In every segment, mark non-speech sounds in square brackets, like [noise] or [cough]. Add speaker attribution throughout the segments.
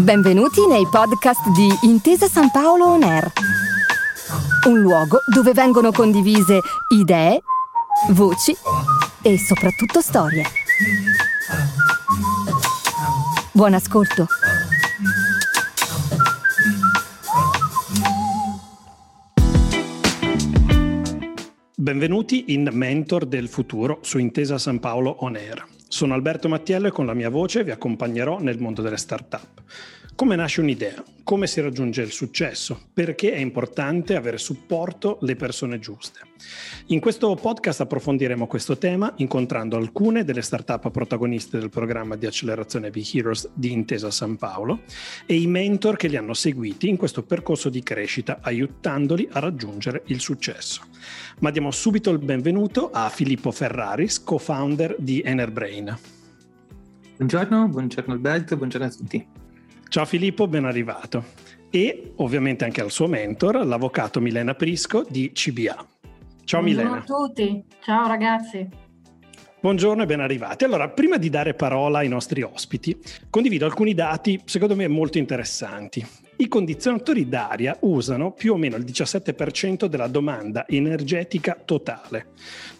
Speaker 1: Benvenuti nei podcast di Intesa San Paolo On Air, un luogo dove vengono condivise idee, voci e soprattutto storie. Buon ascolto.
Speaker 2: Benvenuti in Mentor del futuro su Intesa San Paolo On Air. Sono Alberto Mattiello e con la mia voce vi accompagnerò nel mondo delle start-up. Come nasce un'idea? Come si raggiunge il successo? Perché è importante avere supporto le persone giuste? In questo podcast approfondiremo questo tema incontrando alcune delle start-up protagoniste del programma di accelerazione V-Heroes di Intesa San Paolo e i mentor che li hanno seguiti in questo percorso di crescita, aiutandoli a raggiungere il successo. Ma diamo subito il benvenuto a Filippo Ferraris, co-founder di Enerbrain.
Speaker 3: Buongiorno, buongiorno Alberto, buongiorno a tutti.
Speaker 2: Ciao Filippo, ben arrivato. E ovviamente anche al suo mentor, l'avvocato Milena Prisco di CBA.
Speaker 4: Ciao Buongiorno Milena. Ciao a tutti, ciao ragazzi.
Speaker 2: Buongiorno e ben arrivati. Allora, prima di dare parola ai nostri ospiti, condivido alcuni dati secondo me molto interessanti. I condizionatori d'aria usano più o meno il 17% della domanda energetica totale,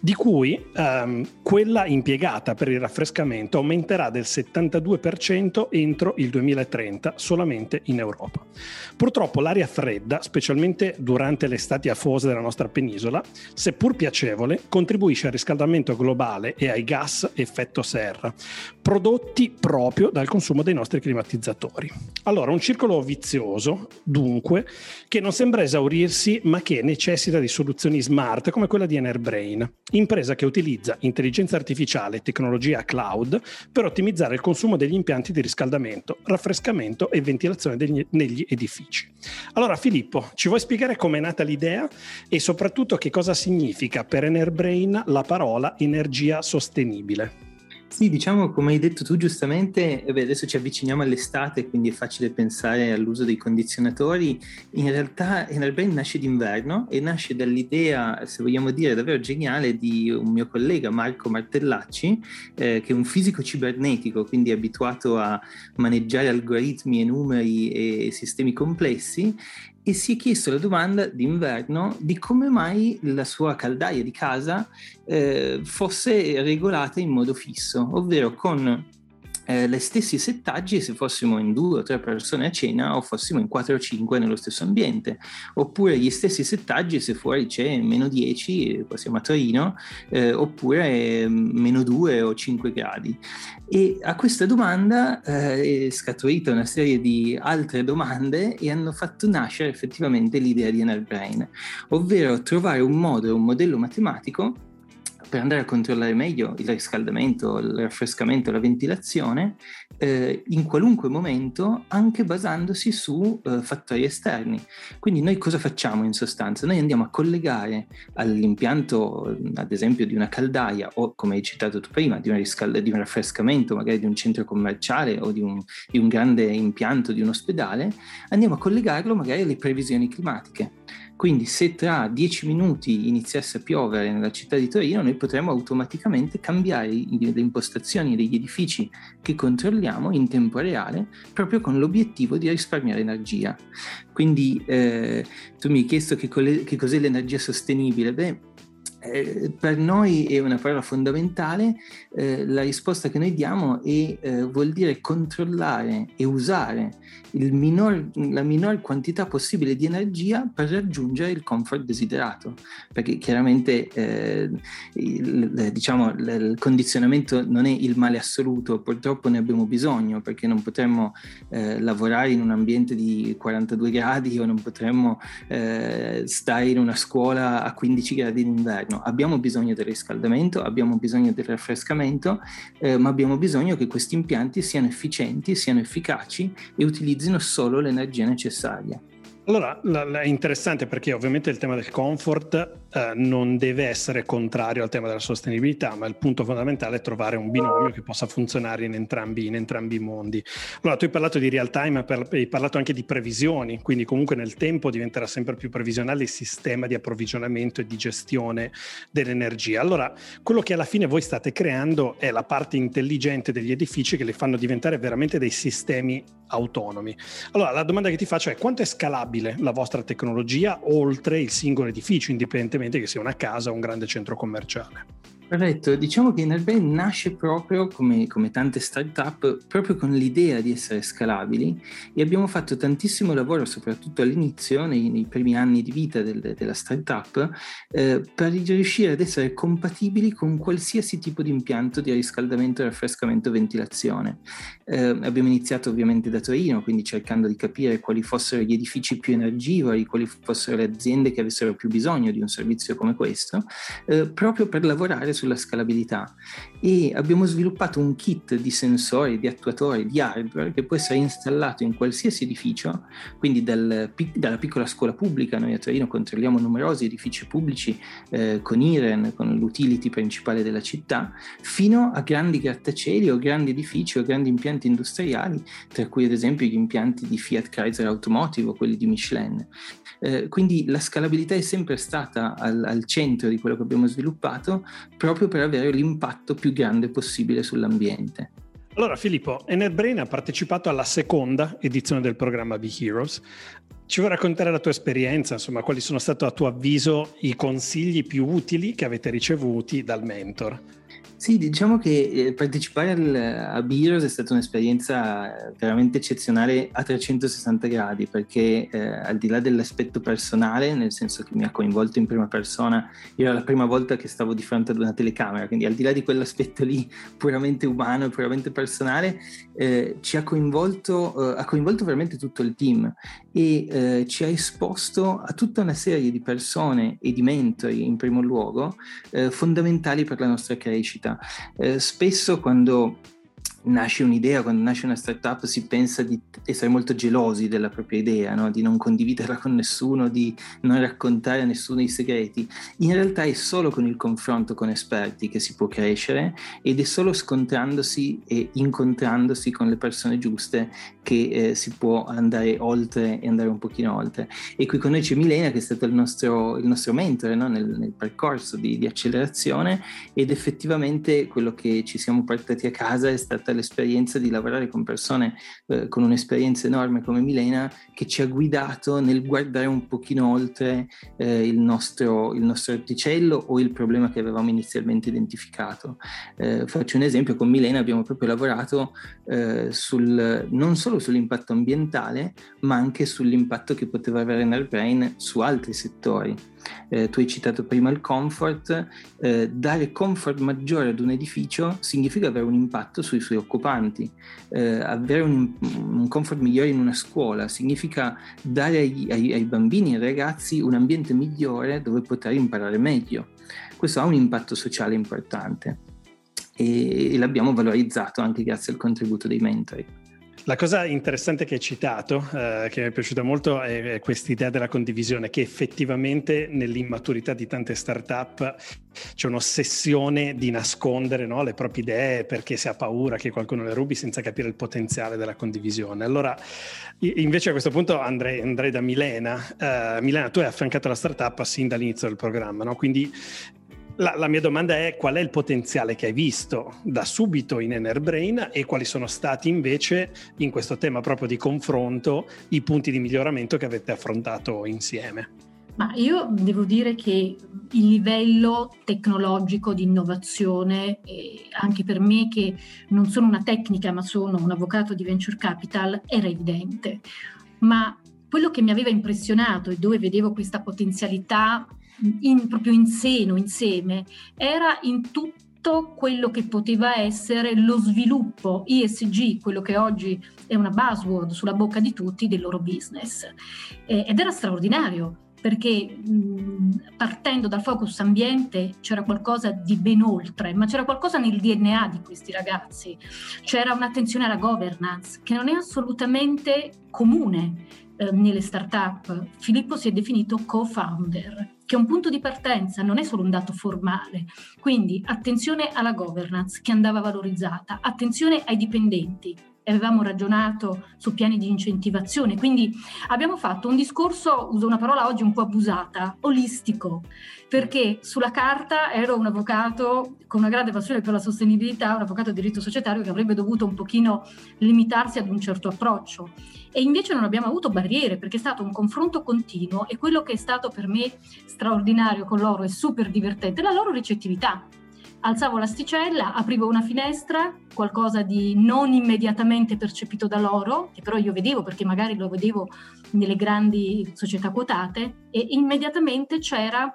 Speaker 2: di cui um, quella impiegata per il raffrescamento aumenterà del 72% entro il 2030 solamente in Europa. Purtroppo l'aria fredda, specialmente durante le estati afose della nostra penisola, seppur piacevole, contribuisce al riscaldamento globale e ai gas effetto serra, prodotti proprio dal consumo dei nostri climatizzatori. Allora, un circolo vizioso noioso, dunque, che non sembra esaurirsi ma che necessita di soluzioni smart come quella di Enerbrain, impresa che utilizza intelligenza artificiale e tecnologia cloud per ottimizzare il consumo degli impianti di riscaldamento, raffrescamento e ventilazione degli, negli edifici. Allora Filippo, ci vuoi spiegare come è nata l'idea e soprattutto che cosa significa per Enerbrain la parola energia sostenibile?
Speaker 3: Sì, diciamo come hai detto tu giustamente, beh, adesso ci avviciniamo all'estate, quindi è facile pensare all'uso dei condizionatori. In realtà Enerbrain nasce d'inverno e nasce dall'idea, se vogliamo dire, davvero geniale di un mio collega Marco Martellacci, eh, che è un fisico cibernetico, quindi abituato a maneggiare algoritmi e numeri e sistemi complessi e si è chiesto la domanda d'inverno di come mai la sua caldaia di casa eh, fosse regolata in modo fisso, ovvero con eh, le stessi settaggi se fossimo in due o tre persone a cena o fossimo in quattro o cinque nello stesso ambiente, oppure gli stessi settaggi se fuori c'è meno 10, passiamo a Torino, eh, oppure meno 2 o 5 gradi. E a questa domanda eh, è scaturita una serie di altre domande e hanno fatto nascere effettivamente l'idea di Enerbrain, ovvero trovare un modo, un modello matematico per andare a controllare meglio il riscaldamento, il raffrescamento, la ventilazione eh, in qualunque momento, anche basandosi su eh, fattori esterni. Quindi noi cosa facciamo in sostanza? Noi andiamo a collegare all'impianto, ad esempio, di una caldaia o, come hai citato tu prima, di, riscald- di un raffrescamento, magari di un centro commerciale o di un, di un grande impianto di un ospedale, andiamo a collegarlo magari alle previsioni climatiche. Quindi se tra dieci minuti iniziasse a piovere nella città di Torino, noi potremmo automaticamente cambiare le impostazioni degli edifici che controlliamo in tempo reale, proprio con l'obiettivo di risparmiare energia. Quindi eh, tu mi hai chiesto che, che cos'è l'energia sostenibile. Beh, eh, per noi è una parola fondamentale, eh, la risposta che noi diamo è, eh, vuol dire controllare e usare minor, la minor quantità possibile di energia per raggiungere il comfort desiderato, perché chiaramente eh, il, diciamo, il condizionamento non è il male assoluto, purtroppo ne abbiamo bisogno perché non potremmo eh, lavorare in un ambiente di 42 gradi o non potremmo stare in una scuola a 15 gradi d'inverno no, abbiamo bisogno del riscaldamento, abbiamo bisogno del raffrescamento, eh, ma abbiamo bisogno che questi impianti siano efficienti, siano efficaci e utilizzino solo l'energia necessaria.
Speaker 2: Allora, è interessante perché ovviamente il tema del comfort eh, non deve essere contrario al tema della sostenibilità, ma il punto fondamentale è trovare un binomio che possa funzionare in entrambi, in entrambi i mondi. Allora, tu hai parlato di real time, hai parlato anche di previsioni, quindi comunque nel tempo diventerà sempre più previsionale il sistema di approvvigionamento e di gestione dell'energia. Allora, quello che alla fine voi state creando è la parte intelligente degli edifici che li fanno diventare veramente dei sistemi autonomi. Allora, la domanda che ti faccio è quanto è scalabile la vostra tecnologia oltre il singolo edificio, indipendentemente che sia una casa o un grande centro commerciale?
Speaker 3: Corretto, diciamo che Innerbrain nasce proprio, come, come, tante start-up, proprio con l'idea di essere scalabili e abbiamo fatto tantissimo lavoro, soprattutto all'inizio, nei, nei primi anni di vita del, della start-up, eh, per riuscire ad essere compatibili con qualsiasi tipo di impianto di riscaldamento, raffrescamento, ventilazione. Eh, abbiamo iniziato ovviamente da Torino, quindi cercando di capire quali fossero gli edifici più energivori, quali fossero le aziende che avessero più bisogno di un servizio come questo, eh, proprio per lavorare sulla scalabilità e abbiamo sviluppato un kit di sensori, di attuatori, di hardware che può essere installato in qualsiasi edificio, quindi dal, dalla piccola scuola pubblica, noi a Torino controlliamo numerosi edifici pubblici eh, con IREN, con l'utility principale della città, fino a grandi grattacieli o grandi edifici o grandi impianti industriali, tra cui ad esempio gli impianti di Fiat Chrysler Automotive o quelli di Michelin. Eh, quindi la scalabilità è sempre stata al, al centro di quello che abbiamo sviluppato, proprio per avere l'impatto più grande possibile sull'ambiente.
Speaker 2: Allora Filippo, NetBrain ha partecipato alla seconda edizione del programma Be Heroes. Ci vuoi raccontare la tua esperienza, insomma, quali sono stati a tuo avviso i consigli più utili che avete ricevuti dal mentor?
Speaker 3: Sì, diciamo che eh, partecipare al, a Biros è stata un'esperienza eh, veramente eccezionale a 360 gradi, perché eh, al di là dell'aspetto personale, nel senso che mi ha coinvolto in prima persona, era la prima volta che stavo di fronte ad una telecamera, quindi al di là di quell'aspetto lì puramente umano e puramente personale, eh, ci ha coinvolto, eh, ha coinvolto veramente tutto il team e eh, ci ha esposto a tutta una serie di persone e di mentori in primo luogo fondamentali per la nostra crescita. Eh, spesso quando nasce un'idea, quando nasce una startup si pensa di essere molto gelosi della propria idea, no? di non condividerla con nessuno, di non raccontare a nessuno i segreti. In realtà è solo con il confronto con esperti che si può crescere ed è solo scontrandosi e incontrandosi con le persone giuste che eh, si può andare oltre e andare un pochino oltre. E qui con noi c'è Milena che è stato il nostro, il nostro mentore no? nel, nel, percorso di, di accelerazione ed effettivamente quello che ci siamo portati a casa è stata stata l'esperienza di lavorare con persone eh, con un'esperienza enorme come Milena che ci ha guidato nel guardare un pochino oltre eh, il, nostro, il, nostro, orticello o il problema che avevamo inizialmente identificato. Eh, faccio un esempio, con Milena abbiamo proprio lavorato eh, sul, non solo sull'impatto ambientale ma anche sull'impatto che poteva avere nel brain su altri settori. Eh, tu hai citato prima il comfort, eh, dare comfort maggiore ad un edificio significa avere un impatto sui suoi occupanti, eh, avere un, un, comfort migliore in una scuola significa dare ai, ai, ai bambini e ai ragazzi un ambiente migliore dove poter imparare meglio. Questo ha un impatto sociale importante e, e l'abbiamo valorizzato anche grazie al contributo dei mentori.
Speaker 2: La cosa interessante che hai citato, eh, che mi è piaciuta molto, è, è questa idea della condivisione, che effettivamente nell'immaturità di tante start-up c'è un'ossessione di nascondere no, le proprie idee perché si ha paura che qualcuno le rubi senza capire il potenziale della condivisione. Allora, invece a questo punto andrei, andrei da Milena. Uh, Milena, tu hai affiancato la startup sin dall'inizio del programma, no? quindi la, la, mia domanda è qual è il potenziale che hai visto da subito in Enerbrain e quali sono stati invece in questo tema proprio di confronto i punti di miglioramento che avete affrontato insieme?
Speaker 4: Ma io devo dire che il livello tecnologico di innovazione, anche per me che non sono una tecnica ma sono un avvocato di venture capital, era evidente. Ma quello che mi aveva impressionato e dove vedevo questa potenzialità in, proprio in seno, insieme, era in tutto quello che poteva essere lo sviluppo ISG, quello che oggi è una buzzword sulla bocca di tutti del loro business. Ed era straordinario perché partendo dal focus ambiente c'era qualcosa di ben oltre, ma c'era qualcosa nel DNA di questi ragazzi, c'era un'attenzione alla governance che non è assolutamente comune eh, nelle start-up. Filippo si è definito co-founder che un punto di partenza non è solo un dato formale, quindi attenzione alla governance che andava valorizzata, attenzione ai dipendenti, avevamo ragionato su piani di incentivazione, quindi abbiamo fatto un discorso, uso una parola oggi un po' abusata, olistico, perché sulla carta ero un avvocato con una grande passione per la sostenibilità, un avvocato di diritto societario che avrebbe dovuto un pochino limitarsi ad un certo approccio. E invece non abbiamo avuto barriere perché è stato un confronto continuo e quello che è stato per me straordinario con loro e super divertente è la loro ricettività alzavo l'asticella, aprivo una finestra, qualcosa di non immediatamente percepito da loro, che però io vedevo perché magari lo vedevo nelle grandi società quotate, e immediatamente c'era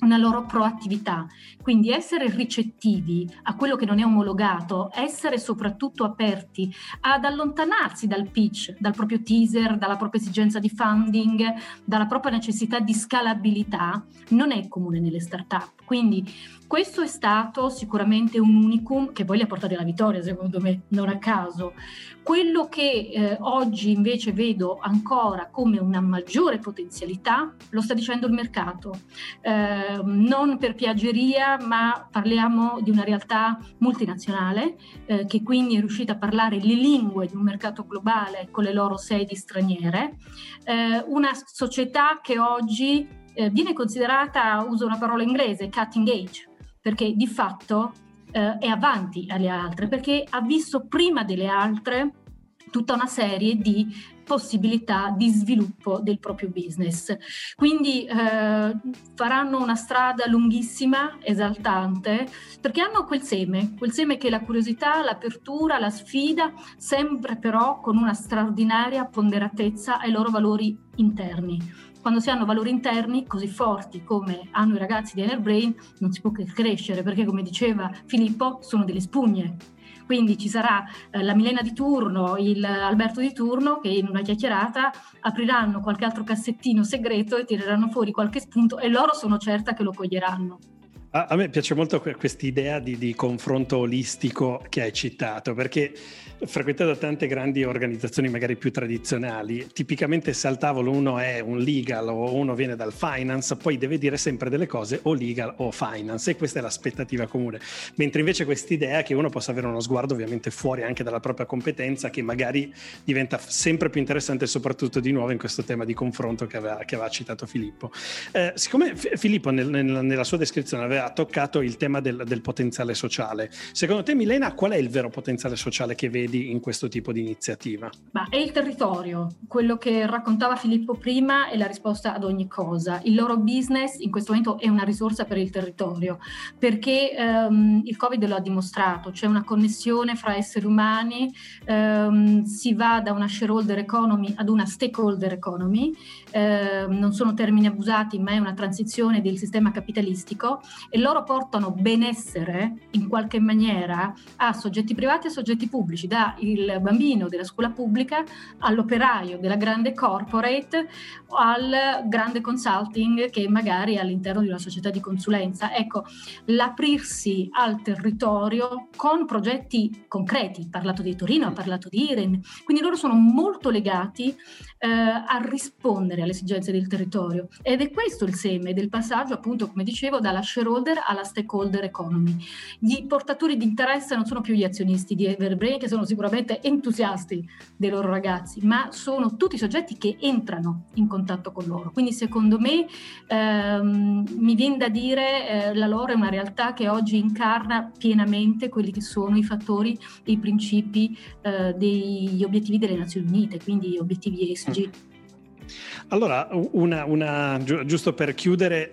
Speaker 4: una loro proattività. Quindi essere ricettivi a quello che non è omologato, essere soprattutto aperti ad allontanarsi dal pitch, dal proprio teaser, dalla propria esigenza di funding, dalla propria necessità di scalabilità, non è comune nelle start-up. Quindi questo è stato sicuramente un unicum che poi li ha portati alla vittoria, secondo me, non a caso. Quello che eh, oggi invece vedo ancora come una maggiore potenzialità lo sta dicendo il mercato. Eh, non per piaggeria, ma parliamo di una realtà multinazionale eh, che quindi è riuscita a parlare le lingue di un mercato globale con le loro sedi straniere. Eh, una società che oggi eh, viene considerata, uso una parola inglese, cutting age perché di fatto eh, è avanti alle altre, perché ha visto prima delle altre tutta una serie di possibilità di sviluppo del proprio business. Quindi eh, faranno una strada lunghissima, esaltante, perché hanno quel seme, quel seme che è la curiosità, l'apertura, la sfida, sempre però con una straordinaria ponderatezza ai loro valori interni quando si hanno valori interni così forti come hanno i ragazzi di Enerbrain, non si può che crescere, perché come diceva Filippo, sono delle spugne. Quindi ci sarà eh, la Milena di turno, il Alberto di turno che in una chiacchierata apriranno qualche altro cassettino segreto e tireranno fuori qualche spunto e loro sono certa che lo coglieranno.
Speaker 2: A, me piace molto questa idea di, di confronto olistico che hai citato, perché frequentato tante grandi organizzazioni magari più tradizionali, tipicamente se al tavolo uno è un legal o uno viene dal finance, poi deve dire sempre delle cose o legal o finance e questa è l'aspettativa comune. Mentre invece quest'idea che uno possa avere uno sguardo ovviamente fuori anche dalla propria competenza che magari diventa sempre più interessante soprattutto di nuovo in questo tema di confronto che aveva, che aveva citato Filippo. Eh, siccome Filippo nel, nel, nella sua descrizione aveva toccato il tema del, del potenziale sociale, secondo te Milena qual è il vero potenziale sociale che vedi vedi in questo tipo di iniziativa?
Speaker 4: Ma è il territorio, quello che raccontava Filippo prima è la risposta ad ogni cosa. Il loro business in questo momento è una risorsa per il territorio, perché um, il Covid lo ha dimostrato, c'è una connessione fra esseri umani, um, si va da una shareholder economy ad una stakeholder economy, uh, non sono termini abusati, ma è una transizione del sistema capitalistico e loro portano benessere in qualche maniera a soggetti privati e soggetti pubblici da il bambino della scuola pubblica all'operaio della grande corporate al grande consulting che magari è all'interno di una società di consulenza. Ecco, l'aprirsi al territorio con progetti concreti, ha parlato di Torino, ha parlato di Iren, quindi loro sono molto legati eh, a rispondere alle esigenze del territorio ed è questo il seme del passaggio appunto come dicevo dalla shareholder alla stakeholder economy. Gli portatori di interesse non sono più gli azionisti di Everbrain che sono sicuramente entusiasti dei loro ragazzi, ma sono tutti soggetti che entrano in contatto con loro. Quindi secondo me ehm, mi viene da dire eh, la loro è una realtà che oggi incarna pienamente quelli che sono i fattori i principi eh, degli obiettivi delle Nazioni Unite, quindi obiettivi ESG.
Speaker 2: Allora, una, una, giusto per chiudere,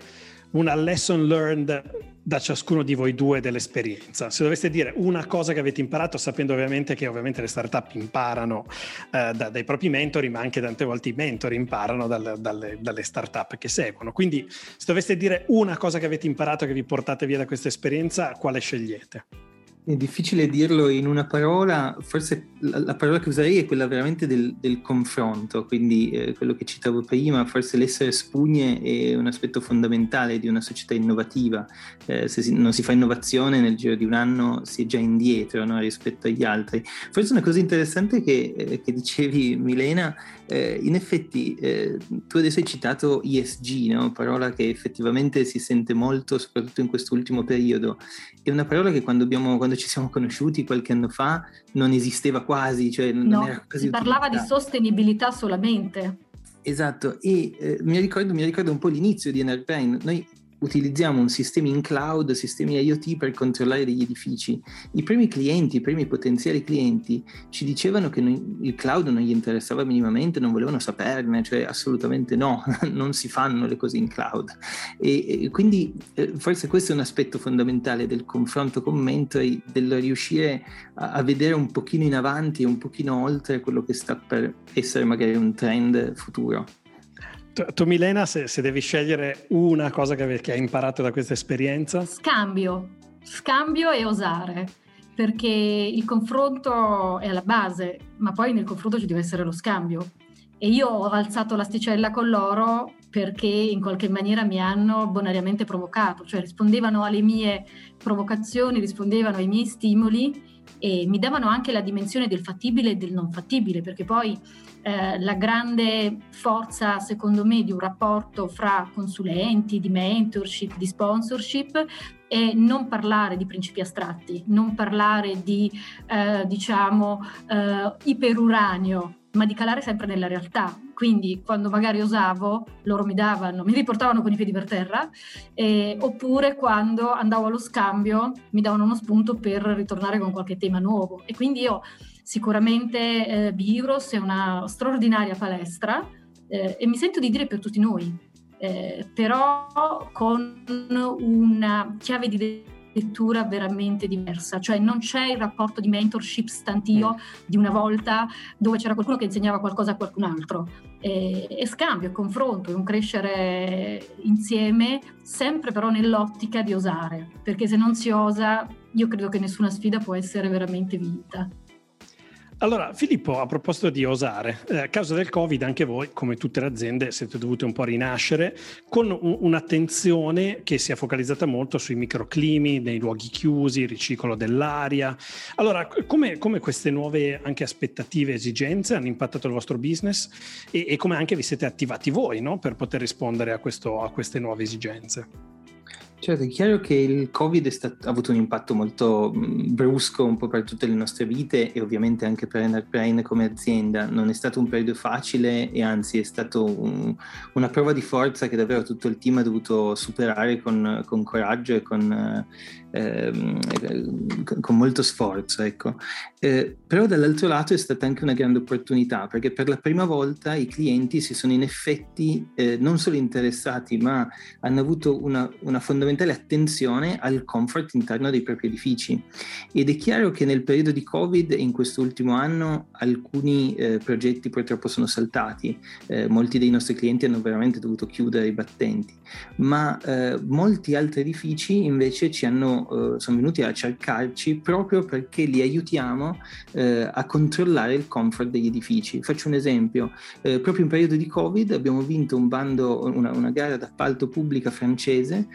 Speaker 2: una lesson learned da ciascuno di voi due dell'esperienza. Se doveste dire una cosa che avete imparato, sapendo ovviamente che ovviamente le startup imparano eh, da, dai propri mentori, ma anche tante volte i mentori imparano dal, dalle, dalle startup che seguono. Quindi se doveste dire una cosa che avete imparato che vi portate via da questa esperienza, quale scegliete?
Speaker 3: È difficile dirlo in una parola, forse la, la parola che userei è quella veramente del, del confronto, quindi eh, quello che citavo prima, forse l'essere spugne è un aspetto fondamentale di una società innovativa, eh, se si, non si fa innovazione nel giro di un anno si è già indietro no, rispetto agli altri. Forse una cosa interessante che, eh, che dicevi Milena, eh, in effetti eh, tu adesso hai citato ESG, no? parola che effettivamente si sente molto, soprattutto in quest'ultimo periodo, è una parola che quando abbiamo... Quando quando ci siamo conosciuti qualche anno fa non esisteva quasi, cioè non
Speaker 4: no,
Speaker 3: era quasi
Speaker 4: si parlava di sostenibilità solamente.
Speaker 3: Esatto, e eh, mi, ricordo, mi, ricordo, un po' l'inizio di NRPrain. Noi utilizziamo un sistema in cloud, sistemi IoT per controllare degli edifici. I primi clienti, i primi potenziali clienti ci dicevano che non, il cloud non gli interessava minimamente, non volevano saperne, cioè assolutamente no, [laughs] non si fanno le cose in cloud. E, e quindi eh, forse questo è un aspetto fondamentale del confronto con mentori, del riuscire a, a vedere un pochino in avanti un pochino oltre quello che sta per essere magari un trend futuro.
Speaker 2: Tu, Milena, se, se, devi scegliere una cosa che, che hai imparato da questa esperienza?
Speaker 4: Scambio, scambio e osare, perché il confronto è alla base, ma poi nel confronto ci deve essere lo scambio. E io ho alzato l'asticella con loro perché in qualche maniera mi hanno bonariamente provocato, cioè rispondevano alle mie provocazioni, rispondevano ai miei stimoli e mi davano anche la dimensione del fattibile e del non fattibile, perché poi eh, la grande forza, secondo me, di un rapporto fra consulenti, di mentorship, di sponsorship è non parlare di principi astratti, non parlare di, eh, diciamo, eh, iperuranio, ma di calare sempre nella realtà. Quindi quando magari osavo, loro mi davano, mi riportavano con i piedi per terra, eh, oppure quando andavo allo scambio mi davano uno spunto per ritornare con qualche tema nuovo. E quindi io sicuramente eh, Bigros è una straordinaria palestra eh, e mi sento di dire per tutti noi, eh, però con una chiave di lettura veramente diversa, cioè non c'è il rapporto di mentorship stantio mm. di una volta dove c'era qualcuno che insegnava qualcosa a qualcun altro. E, e scambio, confronto, è un crescere insieme, sempre però nell'ottica di osare, perché se non si osa io credo che nessuna sfida può essere veramente vinta.
Speaker 2: Allora, Filippo, a proposito di osare, eh, a causa del Covid anche voi, come tutte le aziende, siete dovute un po' rinascere con un, un'attenzione che si è focalizzata molto sui microclimi, nei luoghi chiusi, riciclo dell'aria. Allora, come, come queste nuove anche aspettative e esigenze hanno impattato il vostro business e, e come anche vi siete attivati voi no? per poter rispondere a, questo, a queste nuove esigenze?
Speaker 3: Certo, è chiaro che il Covid stato, ha avuto un impatto molto brusco un po' per tutte le nostre vite e ovviamente anche per Enterprise come azienda. Non è stato un periodo facile e anzi è stato un, una prova di forza che davvero tutto il team ha dovuto superare con, con coraggio e con, ehm, con molto sforzo. Ecco. Eh, però dall'altro lato è stata anche una grande opportunità perché per la prima volta i clienti si sono in effetti eh, non solo interessati ma hanno avuto una, una, fondamentale attenzione al comfort interno dei propri edifici. Ed è chiaro che nel periodo di Covid e in quest'ultimo anno alcuni eh, progetti purtroppo sono saltati, eh, molti dei nostri clienti hanno veramente dovuto chiudere i battenti, ma eh, molti altri edifici invece ci hanno eh, sono venuti a cercarci proprio perché li aiutiamo eh, a controllare il comfort degli edifici. Faccio un esempio, eh, proprio in periodo di Covid abbiamo vinto un bando, una, una gara d'appalto pubblica francese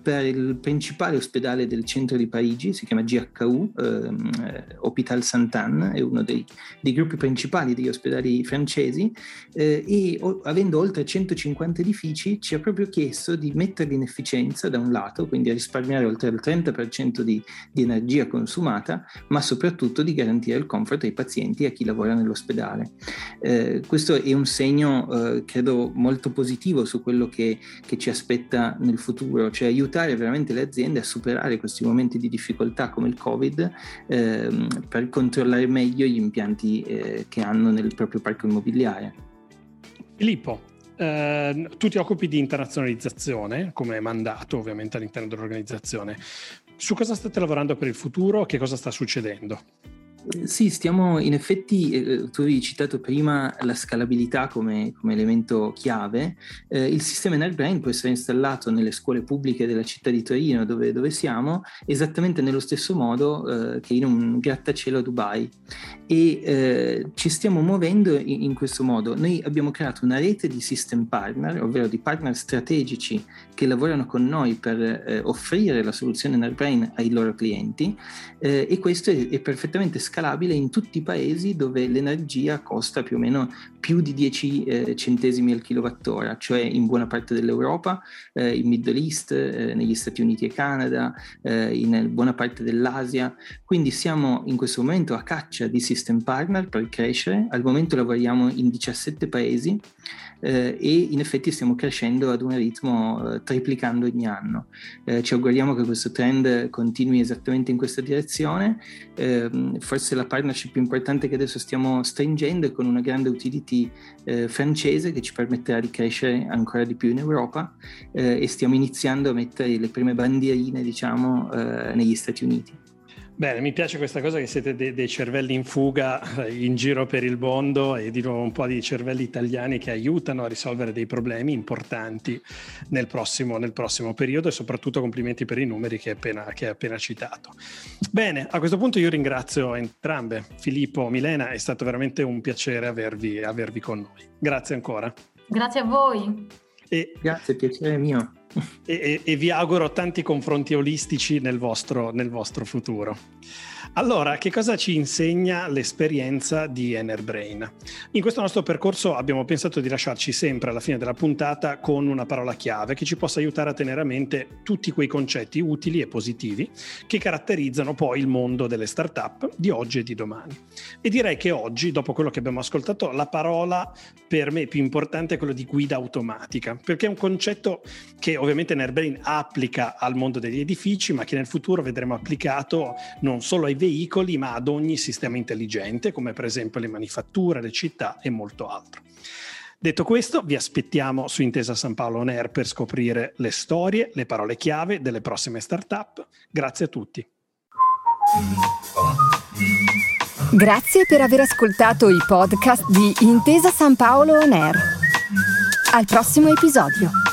Speaker 3: per il principale ospedale del centro di Parigi, si chiama GHU, ehm, eh, Hôpital Sainte-Anne, è uno dei, dei, gruppi principali degli ospedali francesi eh, e o, avendo oltre 150 edifici ci ha proprio chiesto di metterli in efficienza da un lato, quindi a risparmiare oltre il 30 30% di, di, energia consumata, ma soprattutto di garantire il comfort ai pazienti e a chi lavora nell'ospedale. Eh, questo è un segno, eh, credo, molto positivo su quello che, che, ci aspetta nel futuro, cioè aiutare veramente le aziende a superare questi momenti di difficoltà come il Covid eh, per controllare meglio gli impianti eh, che hanno nel proprio parco immobiliare.
Speaker 2: Filippo, eh, tu ti occupi di internazionalizzazione come mandato ovviamente all'interno dell'organizzazione. Su cosa state lavorando per il futuro? Che cosa sta succedendo?
Speaker 3: Sì, stiamo in effetti, eh, tu avevi citato prima la scalabilità come, come elemento chiave. Eh, il sistema NetBrain può essere installato nelle scuole pubbliche della città di Torino, dove, dove siamo, esattamente nello stesso modo eh, che in un grattacielo a Dubai. E eh, ci stiamo muovendo in, in, questo modo. Noi abbiamo creato una rete di system partner, ovvero di partner strategici che lavorano con noi per eh, offrire la soluzione NetBrain ai loro clienti, eh, e questo è, è perfettamente scalabile scalabile in tutti i paesi dove l'energia costa più o meno più di 10 eh, centesimi al kilowattora, cioè in buona parte dell'Europa, eh, in Middle East, eh, negli Stati Uniti e Canada, eh, in buona parte dell'Asia. Quindi siamo in questo momento a caccia di system partner per crescere. Al momento lavoriamo in 17 paesi eh, e in effetti stiamo crescendo ad un ritmo eh, triplicando ogni anno. Ci auguriamo che questo trend continui esattamente in questa direzione. Ehm, forse la partnership più importante che adesso stiamo stringendo è con una grande utility eh, francese che ci permetterà di crescere ancora di più in Europa eh, e stiamo iniziando a mettere le prime bandierine diciamo eh, negli Stati Uniti.
Speaker 2: Bene, mi piace questa cosa che siete de- dei cervelli in fuga in giro per il mondo e di nuovo un po' di cervelli italiani che aiutano a risolvere dei problemi importanti nel prossimo, nel prossimo periodo e soprattutto complimenti per i numeri che hai appena, appena citato. Bene, a questo punto io ringrazio entrambe, Filippo, Milena, è stato veramente un piacere avervi, avervi con noi. Grazie ancora.
Speaker 4: Grazie a voi.
Speaker 3: E, Grazie, piacere mio [laughs]
Speaker 2: e, e, vi auguro tanti confronti olistici nel vostro, nel vostro futuro. Allora, che cosa ci insegna l'esperienza di Enerbrain? In questo nostro percorso abbiamo pensato di lasciarci sempre alla fine della puntata con una parola chiave che ci possa aiutare a tenere a mente tutti quei concetti utili e positivi che caratterizzano poi il mondo delle start-up di oggi e di domani. E direi che oggi, dopo quello che abbiamo ascoltato, la parola per me più importante è quella di guida automatica, perché è un concetto che ovviamente Enerbrain applica al mondo degli edifici, ma che nel futuro vedremo applicato non solo ai veicoli, ma ad ogni sistema intelligente, come per esempio le manifatture, le città e molto altro. Detto questo, vi aspettiamo su Intesa San Paolo On Air per scoprire le storie, le parole chiave delle prossime startup. Grazie a tutti.
Speaker 1: Grazie per aver ascoltato i podcast di Intesa San Paolo On Air. Al prossimo episodio.